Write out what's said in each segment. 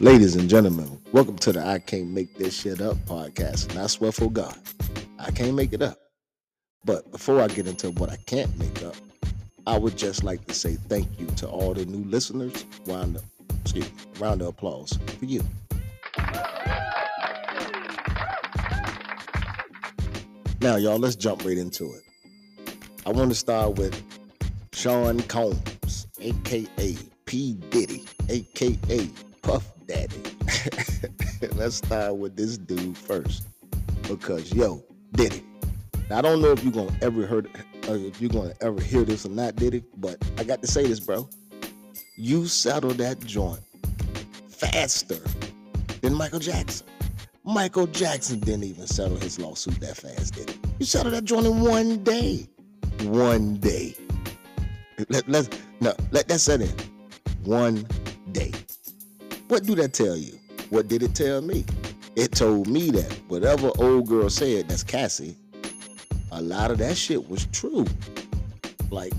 Ladies and gentlemen, welcome to the I Can't Make This Shit Up podcast. And I swear for God, I can't make it up. But before I get into what I can't make up, I would just like to say thank you to all the new listeners. Round of, excuse me, round of applause for you. Now, y'all, let's jump right into it. I want to start with Sean Combs, aka P. Diddy, aka. let's start with this dude first. Because yo, Diddy. Now, I don't know if you're gonna ever heard or if you're gonna ever hear this or not, Diddy, but I got to say this, bro. You settled that joint faster than Michael Jackson. Michael Jackson didn't even settle his lawsuit that fast, did he? You settled that joint in one day. One day. Let, let's no, let that set in. One day. What do that tell you? What did it tell me? It told me that whatever old girl said, that's Cassie, a lot of that shit was true. Like,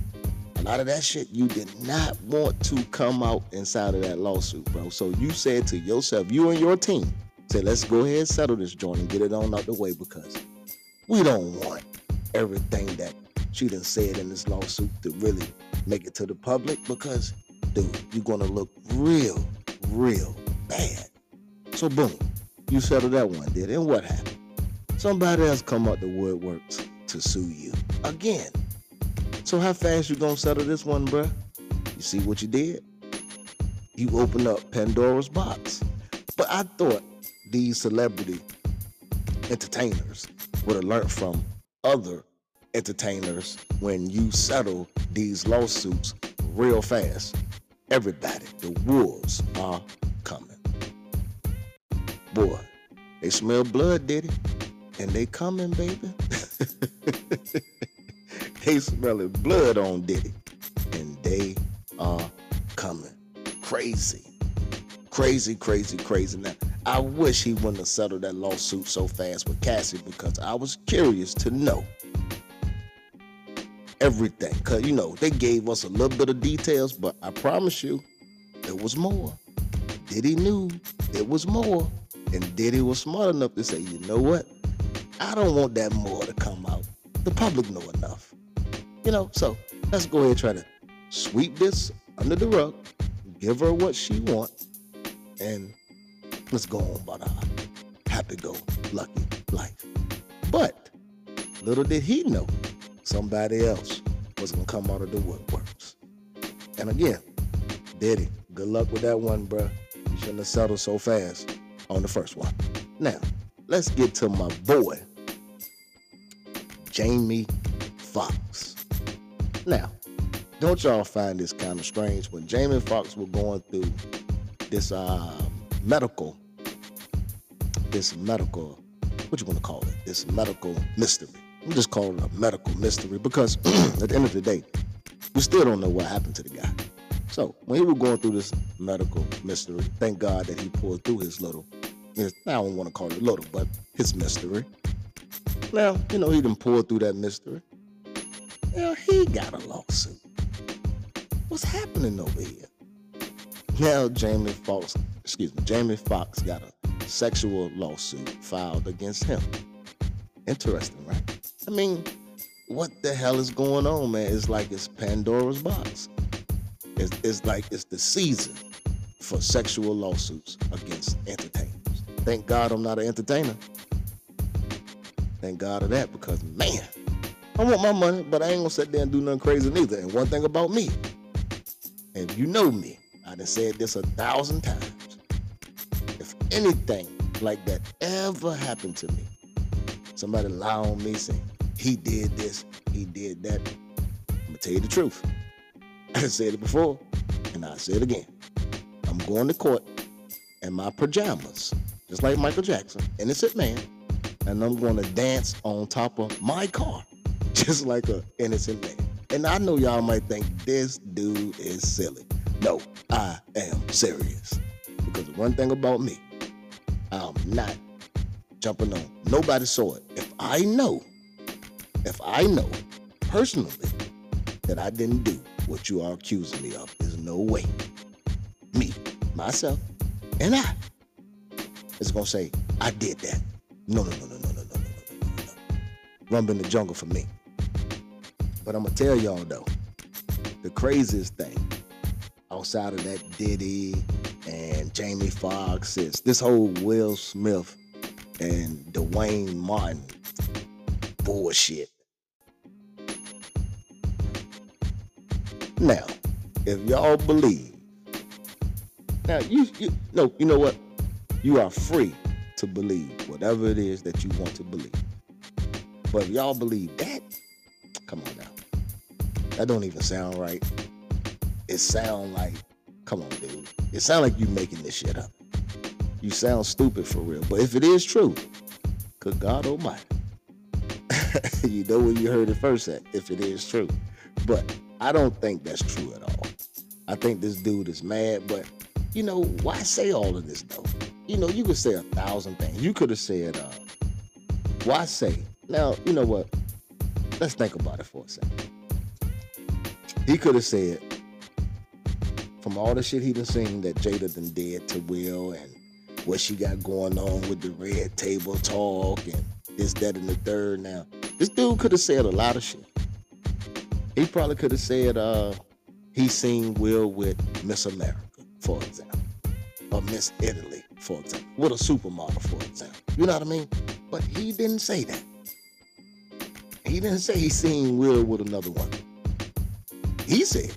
a lot of that shit you did not want to come out inside of that lawsuit, bro. So you said to yourself, you and your team, said, let's go ahead and settle this joint and get it on out the way because we don't want everything that she done said in this lawsuit to really make it to the public because, dude, you're gonna look real, real bad. So boom, you settled that one, Diddy? And what happened? Somebody else come out the woodworks to sue you again. So how fast you gonna settle this one, bruh? You see what you did? You opened up Pandora's box. But I thought these celebrity entertainers would have learned from other entertainers when you settle these lawsuits real fast. Everybody, the wolves are coming. Boy, they smell blood, Diddy? And they coming, baby. they smelling blood on Diddy. And they are coming. Crazy. Crazy, crazy, crazy. Now, I wish he wouldn't have settled that lawsuit so fast with Cassie because I was curious to know everything. Cause you know, they gave us a little bit of details, but I promise you, there was more. Diddy knew it was more. And Diddy was smart enough to say, you know what? I don't want that more to come out. The public know enough. You know, so let's go ahead and try to sweep this under the rug, give her what she wants, and let's go on about our happy go lucky life. But little did he know somebody else was gonna come out of the woodworks. And again, Diddy, good luck with that one, bruh. You shouldn't have settled so fast on the first one. Now, let's get to my boy, Jamie Foxx. Now, don't y'all find this kind of strange when Jamie Foxx was going through this uh, medical, this medical, what you want to call it? This medical mystery. I'm just calling it a medical mystery because at the end of the day, we still don't know what happened to the guy. So when he was going through this medical mystery, thank God that he pulled through his little, I don't want to call it little, but his mystery. Now, you know, he didn't pulled through that mystery. Now he got a lawsuit. What's happening over here? Now Jamie Foxx, excuse me, Jamie Foxx got a sexual lawsuit filed against him. Interesting, right? I mean, what the hell is going on, man? It's like it's Pandora's box. It's, it's like it's the season for sexual lawsuits against entertainers. Thank God I'm not an entertainer. Thank God of that because man, I want my money, but I ain't gonna sit there and do nothing crazy neither. And one thing about me, if you know me, I done said this a thousand times. If anything like that ever happened to me, somebody lie on me saying he did this, he did that, I'm gonna tell you the truth. I said it before, and I say it again. I'm going to court in my pajamas, just like Michael Jackson, innocent man, and I'm going to dance on top of my car, just like an innocent man. And I know y'all might think this dude is silly. No, I am serious. Because one thing about me, I'm not jumping on. Nobody saw it. If I know, if I know personally that I didn't do what you are accusing me of, there's no way. Me, myself, and I is gonna say, I did that. No, no, no, no, no, no, no, no, no, no. Rumble in the jungle for me. But I'm gonna tell y'all though, the craziest thing outside of that Diddy and Jamie Foxx is this whole Will Smith and Duane Martin bullshit. Now, if y'all believe, now you you no, you know what? You are free to believe whatever it is that you want to believe. But if y'all believe that, come on now. That don't even sound right. It sound like, come on, dude. It sound like you making this shit up. You sound stupid for real. But if it is true, good God Almighty, you know where you heard it first at. If it is true, but I don't think that's true at all. I think this dude is mad. But you know why say all of this though? You know you could say a thousand things. You could have said, uh, "Why say?" Now you know what? Let's think about it for a second. He could have said, from all the shit he done seen that Jada done did to Will and what she got going on with the red table talk and this, that, and the third. Now, this dude could have said a lot of shit. He probably could have said uh, he seen Will with Miss America, for example, or Miss Italy, for example, with a supermodel, for example. You know what I mean? But he didn't say that. He didn't say he seen Will with another one. He said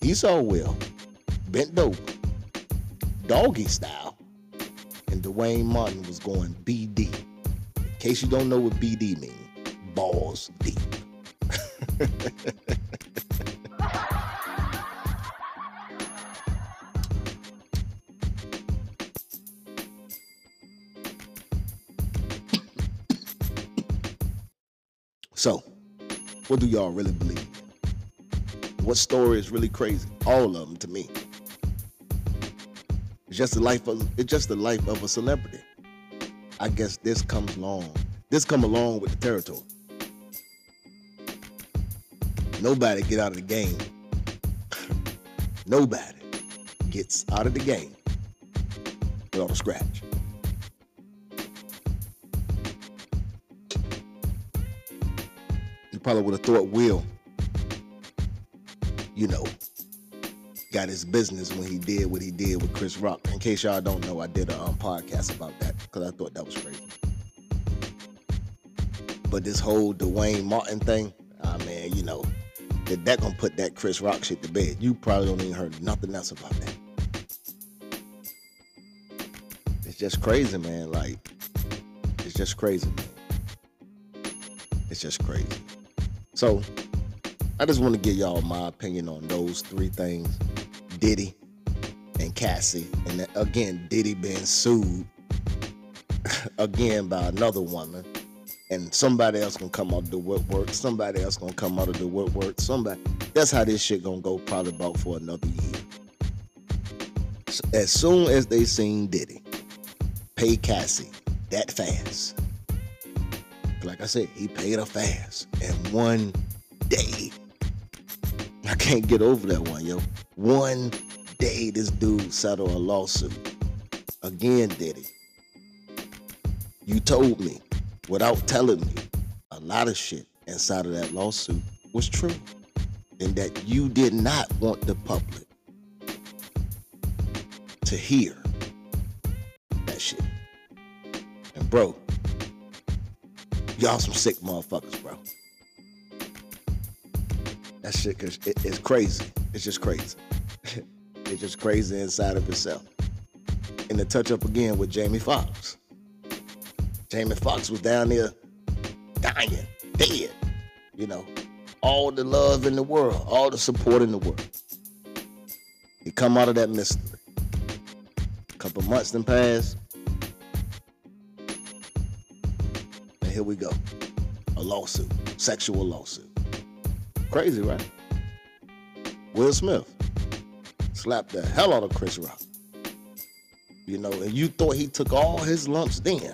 he saw Will bent over, doggy style, and Duane Martin was going BD. In case you don't know what BD means, balls deep. so, what do y'all really believe? What story is really crazy? All of them to me. It's just the life of it's just the life of a celebrity. I guess this comes along. This come along with the territory. Nobody get out of the game. Nobody gets out of the game without a scratch. Probably would have thought Will, you know, got his business when he did what he did with Chris Rock. In case y'all don't know, I did a um, podcast about that because I thought that was crazy. But this whole Duane Martin thing, ah man, you know, that that gonna put that Chris Rock shit to bed. You probably don't even heard nothing else about that. It's just crazy, man. Like, it's just crazy, man. It's just crazy. So, I just want to give y'all my opinion on those three things: Diddy and Cassie, and again, Diddy being sued again by another woman and somebody else gonna come out of the woodwork. Somebody else gonna come out of the woodwork. Somebody. That's how this shit gonna go probably about for another year. As soon as they seen Diddy pay Cassie that fast, like I said, he paid her fast in one day. I can't get over that one, yo. One day, this dude settled a lawsuit. Again, Diddy. You told me without telling me a lot of shit inside of that lawsuit was true and that you did not want the public to hear that shit. And bro, y'all some sick motherfuckers, bro. That shit cause it, it's crazy. It's just crazy. it's just crazy inside of itself. And to touch up again with Jamie Foxx. Jamie Foxx was down there dying, dead. You know, all the love in the world, all the support in the world. He come out of that mystery. A couple months then pass. Here we go. A lawsuit, sexual lawsuit. Crazy, right? Will Smith slapped the hell out of Chris Rock. You know, and you thought he took all his lumps then.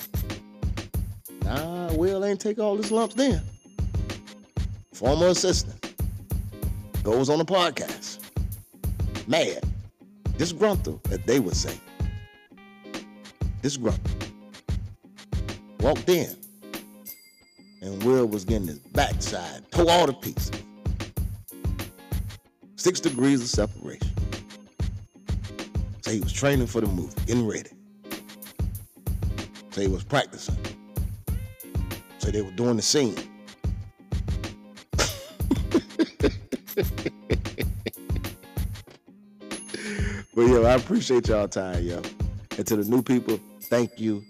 Nah, Will ain't take all his lumps then. Former assistant goes on a podcast. Mad, disgruntled, as they would say. this grunt walked in, and Will was getting his backside tore all to pieces. Six degrees of separation. So he was training for the movie, getting ready. So he was practicing. So they were doing the scene. but yo, I appreciate y'all time, yo. And to the new people, thank you.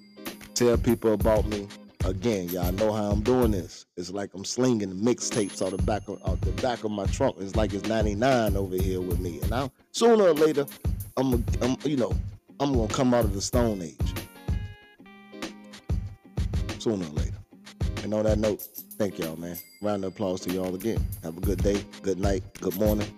Tell people about me. Again, y'all know how I'm doing this. It's like I'm slinging mixtapes out the back of out the back of my trunk. It's like it's 99 over here with me. And I sooner or later, I'm, I'm you know, I'm gonna come out of the Stone Age. Sooner or later. And on that note, thank y'all, man. Round of applause to y'all again. Have a good day, good night, good morning,